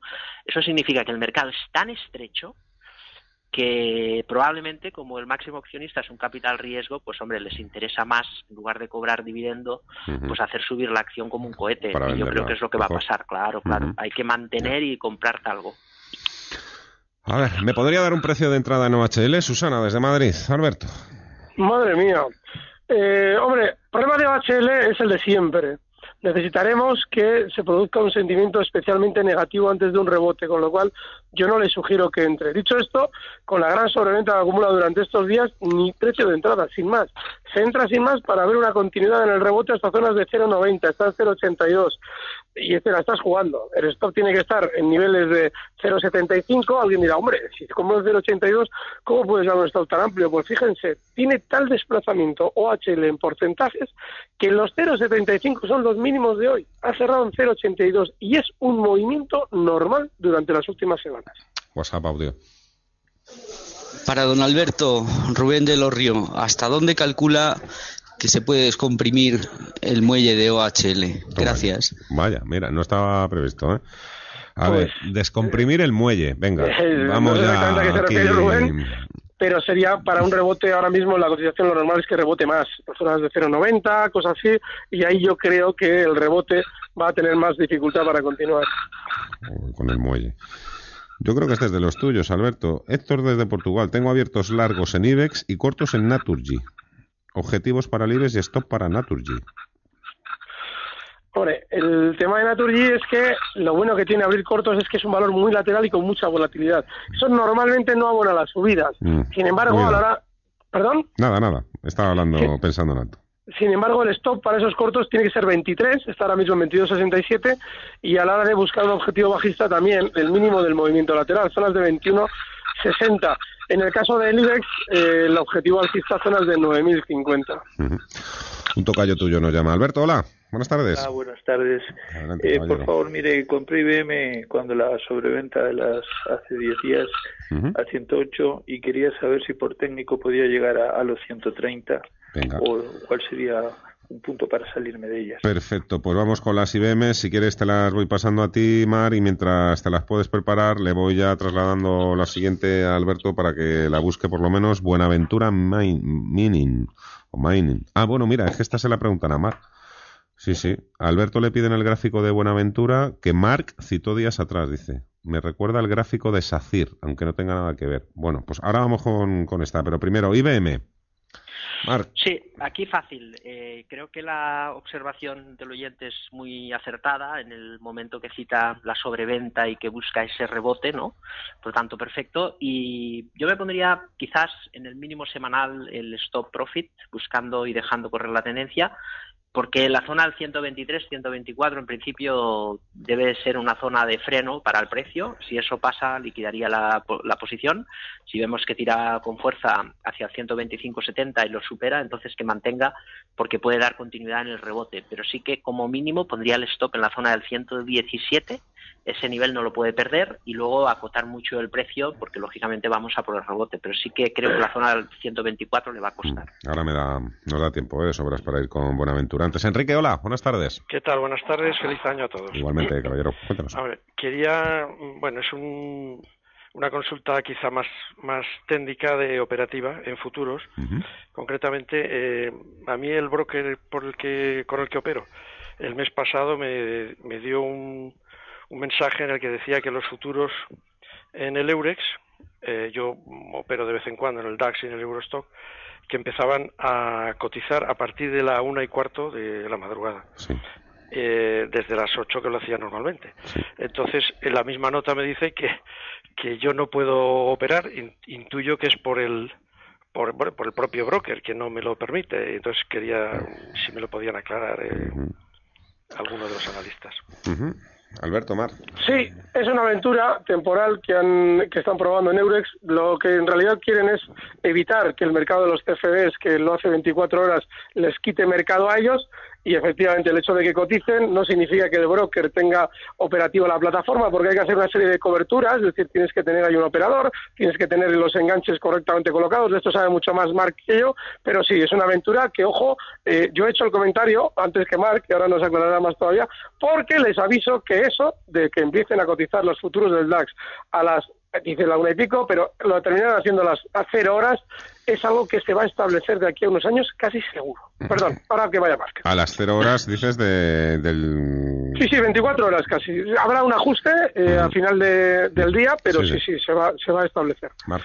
Eso significa que el mercado es tan estrecho que probablemente como el máximo accionista es un capital riesgo, pues hombre, les interesa más, en lugar de cobrar dividendo, pues hacer subir la acción como un cohete. Para y yo creo que es lo que va a pasar, claro, claro. Hay que mantener y comprar algo. A ver, ¿me podría dar un precio de entrada en OHL? Susana, desde Madrid. Alberto. Madre mía. Eh, hombre, problema de OHL es el de siempre. Necesitaremos que se produzca un sentimiento especialmente negativo antes de un rebote, con lo cual yo no le sugiero que entre. Dicho esto, con la gran sobreventa que durante estos días, ni precio de entrada, sin más. Se entra sin más para ver una continuidad en el rebote hasta zonas de 0,90, está en 0,82 y te la estás jugando. El stop tiene que estar en niveles de 0,75. Alguien dirá, hombre, si como es 0,82, ¿cómo puedes dar un stop tan amplio? Pues fíjense, tiene tal desplazamiento OHL en porcentajes que los 0,75 son los mínimos de hoy. Ha cerrado en 0,82 y es un movimiento normal durante las últimas semanas. WhatsApp audio. Para don Alberto, Rubén de los Río, ¿hasta dónde calcula que se puede descomprimir el muelle de OHL? Gracias. Vaya, mira, no estaba previsto, ¿eh? A Pues, ver, descomprimir el muelle. Venga, (laughs) vamos no ya a qué se aquí. Rubén. Pero sería para un rebote ahora mismo la cotización lo normal es que rebote más, por zonas de 0,90, cosas así, y ahí yo creo que el rebote va a tener más dificultad para continuar. con el muelle. Yo creo que este es de los tuyos, Alberto. Héctor desde Portugal. Tengo abiertos largos en IBEX y cortos en Naturgy. Objetivos para el IBEX y stop para Naturgy. Hombre, el tema de Naturgy es que lo bueno que tiene abrir cortos es que es un valor muy lateral y con mucha volatilidad. Eso normalmente no abona las subidas. Mm. Sin embargo, a la hora... ¿Perdón? Nada, nada. Estaba hablando, pensando en alto. Sin embargo, el stop para esos cortos tiene que ser 23, está ahora mismo en 22.67, y a la hora de buscar un objetivo bajista también, el mínimo del movimiento lateral, zonas de 21.60. En el caso del IBEX, eh, el objetivo alcista zonas de 9.050. Ujú. Un tocayo tuyo nos llama. Alberto, hola. Buenas tardes. Ah, buenas tardes. Adelante, Eh, por favor, mire, compré IBM cuando la sobreventa de las hace 10 días Ujú. a 108 y quería saber si por técnico podía llegar a, a los 130 Venga. o cuál sería un punto para salirme de ellas. Perfecto, pues vamos con las IBM. Si quieres te las voy pasando a ti, Mar, y mientras te las puedes preparar, le voy ya trasladando la siguiente a Alberto para que la busque por lo menos Buenaventura Min- Mining. O Mining. Ah, bueno, mira, es que esta se la preguntan a Mar. Sí, sí. Alberto le piden el gráfico de Buenaventura que Mark citó días atrás, dice. Me recuerda el gráfico de SACIR, aunque no tenga nada que ver. Bueno, pues ahora vamos con, con esta, pero primero IBM. Marc. Sí, aquí fácil. Eh, creo que la observación del oyente es muy acertada en el momento que cita la sobreventa y que busca ese rebote, ¿no? Por tanto, perfecto. Y yo me pondría quizás en el mínimo semanal el stop profit, buscando y dejando correr la tendencia, porque la zona del 123, 124 en principio debe ser una zona de freno para el precio. Si eso pasa, liquidaría la, la posición. Si vemos que tira con fuerza hacia el 125-70 y lo supera, entonces que mantenga porque puede dar continuidad en el rebote. Pero sí que como mínimo pondría el stop en la zona del 117. Ese nivel no lo puede perder y luego acotar mucho el precio porque lógicamente vamos a por el rebote. Pero sí que creo que la zona del 124 le va a costar. Ahora me da, nos da tiempo ¿eh? de sobras para ir con Buenaventura. Antes, Enrique, hola, buenas tardes. ¿Qué tal? Buenas tardes, feliz año a todos. Igualmente, caballero, cuéntanos. A ver, quería, bueno, es un, una consulta quizá más, más técnica de operativa en futuros. Concretamente, eh, a mí el broker por el que, con el que opero el mes pasado me, me dio un, un mensaje en el que decía que los futuros en el Eurex, eh, yo opero de vez en cuando en el DAX y en el Eurostock, que empezaban a cotizar a partir de la una y cuarto de la madrugada. Eh, desde las ocho que lo hacía normalmente. Entonces, en la misma nota me dice que, que yo no puedo operar, in- intuyo que es por el por, bueno, por el propio broker que no me lo permite. Entonces quería si me lo podían aclarar eh, alguno de los analistas. Alberto, Mar. Sí, es una aventura temporal que, han, que están probando en Eurex. Lo que en realidad quieren es evitar que el mercado de los CFDs, que lo hace 24 horas, les quite mercado a ellos. Y efectivamente, el hecho de que coticen no significa que el broker tenga operativa la plataforma, porque hay que hacer una serie de coberturas, es decir, tienes que tener ahí un operador, tienes que tener los enganches correctamente colocados. De esto sabe mucho más Mark que yo, pero sí, es una aventura que, ojo, eh, yo he hecho el comentario antes que Mark, que ahora nos aclarará más todavía, porque les aviso que eso de que empiecen a cotizar los futuros del DAX a las dice la una y pico, pero lo terminarán haciendo a las a cero horas, es algo que se va a establecer de aquí a unos años casi seguro. Perdón, ahora que vaya más. A las cero horas, dices, de, del... Sí, sí, 24 horas casi. Habrá un ajuste eh, al final de- del día, pero Sí, sí, sí, se, va, se va a establecer. Marc.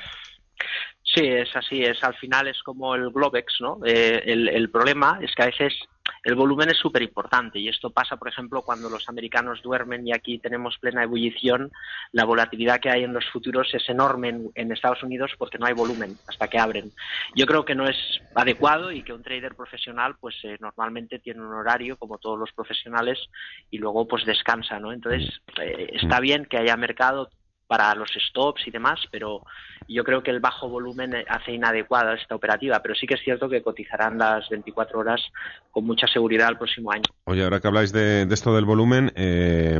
Sí, es así, es al final es como el Globex, ¿no? Eh, el, el problema es que a veces el volumen es súper importante y esto pasa, por ejemplo, cuando los americanos duermen y aquí tenemos plena ebullición, la volatilidad que hay en los futuros es enorme en, en Estados Unidos porque no hay volumen hasta que abren. Yo creo que no es adecuado y que un trader profesional pues eh, normalmente tiene un horario como todos los profesionales y luego pues descansa, ¿no? Entonces eh, está bien que haya mercado para los stops y demás, pero yo creo que el bajo volumen eh, hace inadecuada esta operativa, pero sí que es cierto que cotizarán las 24 horas con mucha seguridad el próximo año. Oye, ahora que habláis de, esto del volumen, eh,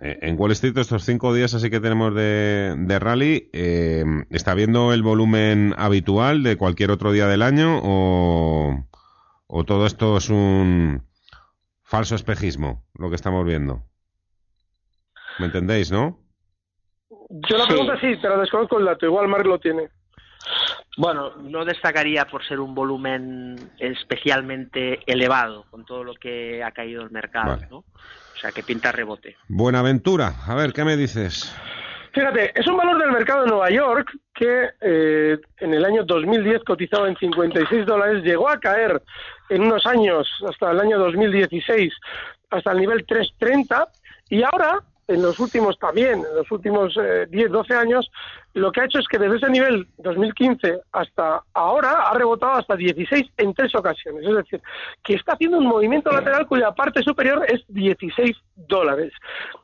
en Wall Street estos cinco días así que tenemos de, de rally, eh, ¿está viendo el volumen habitual de cualquier otro día del año o, o todo esto es un falso espejismo, lo que estamos viendo? ¿Me entendéis, no? Yo la pregunta sí, pero desconozco el dato, igual Mark lo tiene. Bueno, no destacaría por ser un volumen especialmente elevado con todo lo que ha caído el mercado, Vale. ¿no? O sea, que pinta rebote. Buenaventura, a ver, ¿qué me dices? Fíjate, es un valor del mercado de Nueva York que eh, en el año 2010 cotizaba en 56 dólares, llegó a caer en unos años, hasta el año 2016, hasta el nivel 330, y ahora en los últimos también, en los últimos eh, 10, 12 años, lo que ha hecho es que desde ese nivel 2015 hasta ahora ha rebotado hasta 16 en tres ocasiones. Es decir, que está haciendo un movimiento lateral cuya parte superior es 16 dólares.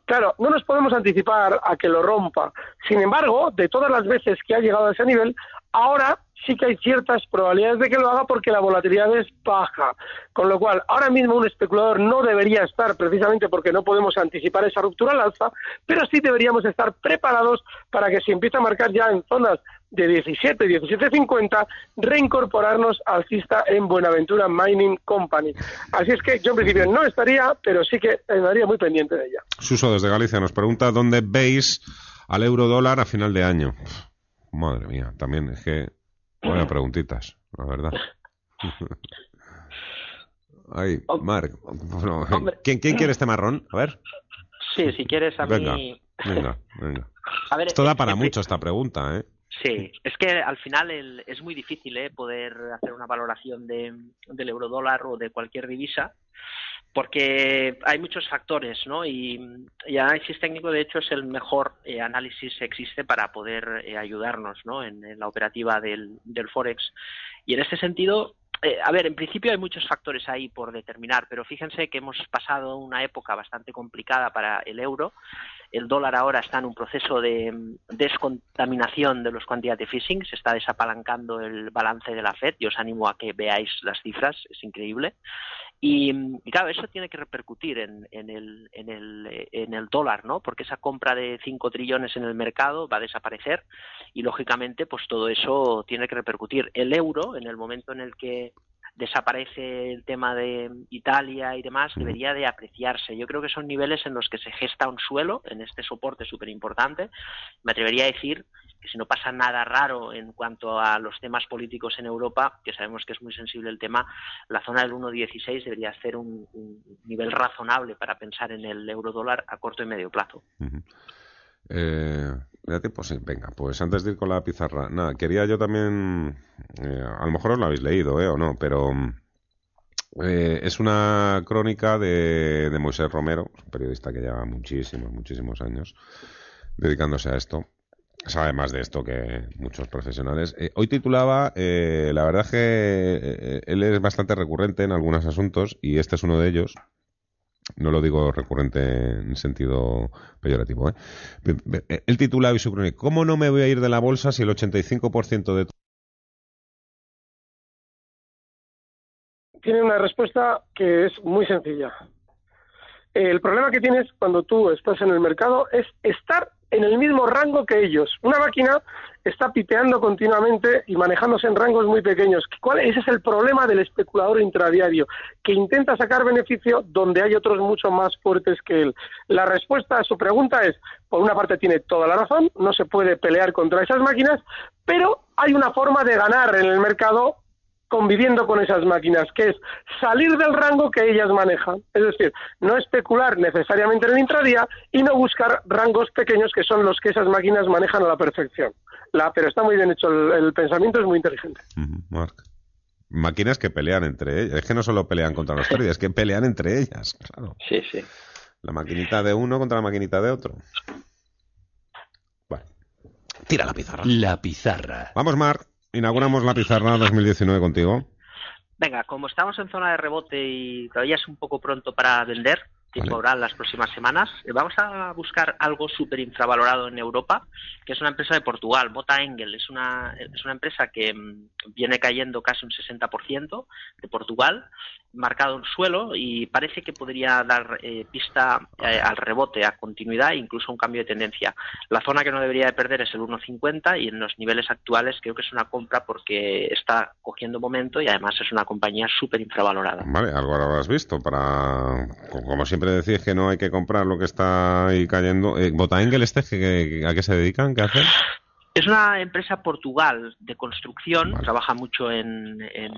Claro, no nos podemos anticipar a que lo rompa. Sin embargo, de todas las veces que ha llegado a ese nivel, ahora sí que hay ciertas probabilidades de que lo haga porque la volatilidad es baja. Con lo cual, ahora mismo un especulador no debería estar precisamente porque no podemos anticipar esa ruptura al alza, pero sí deberíamos estar preparados para que si empieza a marcar ya en zonas de 17, 17.50, reincorporarnos alcista en Buenaventura Mining Company. Así es que yo en principio no estaría, pero sí que estaría muy pendiente de ella. Suso desde Galicia nos pregunta dónde veis al euro dólar a final de año. Madre mía, también es que Buenas preguntitas, la verdad. (laughs) Ay, Marc, bueno, ¿quién, ¿quién quiere este marrón? A ver. Sí, si quieres a venga, mí... Venga, venga. A ver, Esto da para es- mucho esta pregunta, ¿eh? Sí, es que al final el- es muy difícil ¿eh? poder hacer una valoración de, del eurodólar o de cualquier divisa porque hay muchos factores, ¿no? Y, y análisis técnico, de hecho, es el mejor eh, análisis que existe para poder eh, ayudarnos, ¿no? En, la operativa del, del forex. Y en este sentido, eh, a ver, en principio hay muchos factores ahí por determinar, pero fíjense que hemos pasado una época bastante complicada para el euro. El dólar ahora está en un proceso de mm, descontaminación de los quantitative phishing, se está desapalancando el balance de la Fed. Yo os animo a que veáis las cifras, es increíble. Y, mm, y claro, eso tiene que repercutir en, en, el, en, el, eh, en el dólar, ¿no? Porque esa compra de 5 trillones en el mercado va a desaparecer y, lógicamente, pues todo eso tiene que repercutir. El euro, en el momento en el que desaparece el tema de Italia y demás, debería de apreciarse. Yo creo que son niveles en los que se gesta un suelo, en este soporte súper importante. Me atrevería a decir que si no pasa nada raro en cuanto a los temas políticos en Europa, que sabemos que es muy sensible el tema, la zona del 1,16 debería ser un, un nivel razonable para pensar en el euro dólar a corto y medio plazo. Eh, ¿Me da tiempo? Sí, venga, pues antes de ir con la pizarra, nada, quería yo también, eh, a lo mejor os lo habéis leído, ¿eh? O no, pero eh, es una crónica de, de Moisés Romero, un periodista que lleva muchísimos, muchísimos años dedicándose a esto. Sabe más de esto que muchos profesionales. Eh, hoy titulaba, eh, la verdad es que eh, él es bastante recurrente en algunos asuntos y este es uno de ellos. No lo digo recurrente en sentido peyorativo. ¿eh? Be- be- Él titula hoy su crónica, ¿Cómo no me voy a ir de la bolsa si el 85% de... tiene una respuesta que es muy sencilla. El problema que tienes cuando tú estás en el mercado es estar en el mismo rango que ellos. Una máquina está piteando continuamente y manejándose en rangos muy pequeños. Ese es el problema del especulador intradiario, que intenta sacar beneficio donde hay otros mucho más fuertes que él. La respuesta a su pregunta es, por una parte tiene toda la razón, no se puede pelear contra esas máquinas, pero hay una forma de ganar en el mercado conviviendo con esas máquinas, que es salir del rango que ellas manejan. Es decir, no especular necesariamente en el intradía y no buscar rangos pequeños que son los que esas máquinas manejan a la perfección. La, pero está muy bien hecho, el, el pensamiento es muy inteligente. Marc. Máquinas que pelean entre ellas. Es que no solo pelean contra los pérdidas, es que pelean entre ellas. Claro. Sí, sí. La maquinita de uno contra la maquinita de otro. Tira la pizarra. La pizarra. Vamos, Marc. Inauguramos la pizarra 2019 contigo. Venga, como estamos en zona de rebote y todavía es un poco pronto para vender, tiempo habrá en las próximas semanas, eh, vamos a buscar algo súper infravalorado en Europa, que es una empresa de Portugal, Bota Engel. Es una, es una empresa que mm, viene cayendo casi un 60% de Portugal, marcado en suelo y parece que podría dar eh, pista eh, al rebote, a continuidad e incluso un cambio de tendencia. La zona que no debería de perder es el 1,50 y en los niveles actuales creo que es una compra porque está cogiendo momento y además es una compañía súper infravalorada. Vale, algo ahora habrás visto para... Como siempre decís que no hay que comprar lo que está ahí cayendo. Eh, ¿Botaengel este, que- que- ¿a qué se dedican? ¿Qué hacen? Es una empresa Portugal de construcción, trabaja mucho en, en,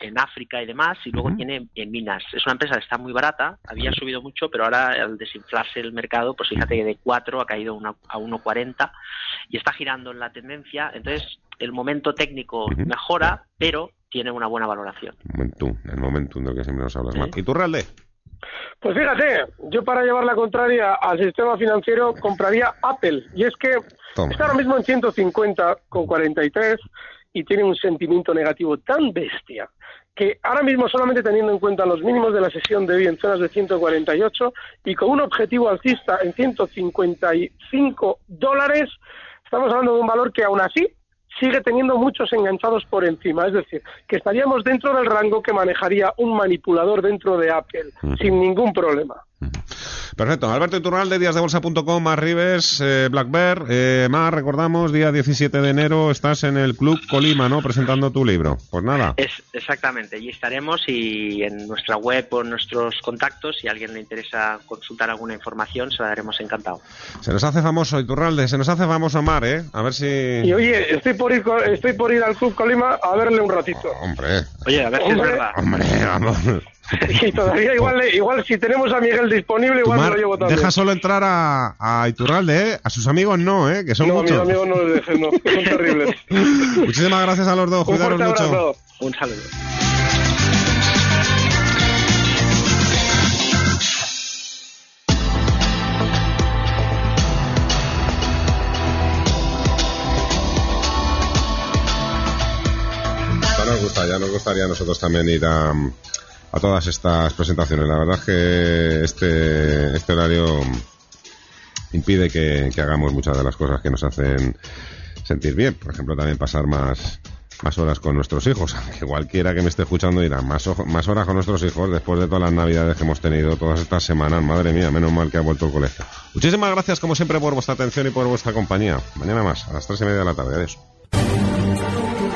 en, África y demás, y luego tiene en minas. Es una empresa que está muy barata, había subido mucho, pero ahora al desinflarse el mercado, pues fíjate que de 4 ha caído una, a 1,40 y está girando en la tendencia. Entonces, el momento técnico mejora, pero tiene una buena valoración. Momentum, el momentum del que siempre nos hablas, ¿Y tú, Realde? Pues fíjate, yo para llevar la contraria al sistema financiero compraría Apple. Y es que está ahora mismo en 150 con 43 y tiene un sentimiento negativo tan bestia que ahora mismo solamente teniendo en cuenta los mínimos de la sesión de hoy en zonas de 148 y con un objetivo alcista en 155 dólares, estamos hablando de un valor que aún así sigue teniendo muchos enganchados por encima. Es decir, que estaríamos dentro del rango que manejaría un manipulador dentro de Apple, sin ningún problema. Perfecto. Alberto Iturral de díasdebolsa.com, más Rives, eh, Black Bear. Eh, más, recordamos, día 17 de enero estás en el Club Colima, ¿no? Presentando tu libro. Pues nada. Es, exactamente. Allí estaremos y en nuestra web o en nuestros contactos, si a alguien le interesa consultar alguna información, se la daremos encantado. Se nos hace famoso Iturralde, se nos hace famoso Mar, ¿eh? A ver si... Y oye, estoy por ir, estoy por ir al Club Colima a verle un ratito. hombre. Oye, a ver si es verdad. Hombre, vamos. (laughs) Y todavía igual, igual si tenemos a Miguel disponible, igual lo llevo también. Deja solo entrar a, a Iturralde, ¿eh? A sus amigos no, ¿eh? Que son no, muchos. No, mis amigos no les dejen, no. Son terribles. (laughs) Muchísimas gracias a los dos. Un Cuidaros mucho. abrazo. Un saludo. Ya nos gusta, ya nos gustaría a nosotros también ir a, a todas estas presentaciones. La verdad es que este, este horario impide que, hagamos muchas de las cosas que nos hacen sentir bien. Por ejemplo, también pasar más, más horas con nuestros hijos. (laughs) Que cualquiera que me esté escuchando dirá, más, ojo- más horas con nuestros hijos después de todas las navidades que hemos tenido, todas estas semanas. Madre mía, menos mal que ha vuelto el colegio. Muchísimas gracias, como siempre, por vuestra atención y por vuestra compañía. Mañana más, a las tres y media de la tarde. Adiós.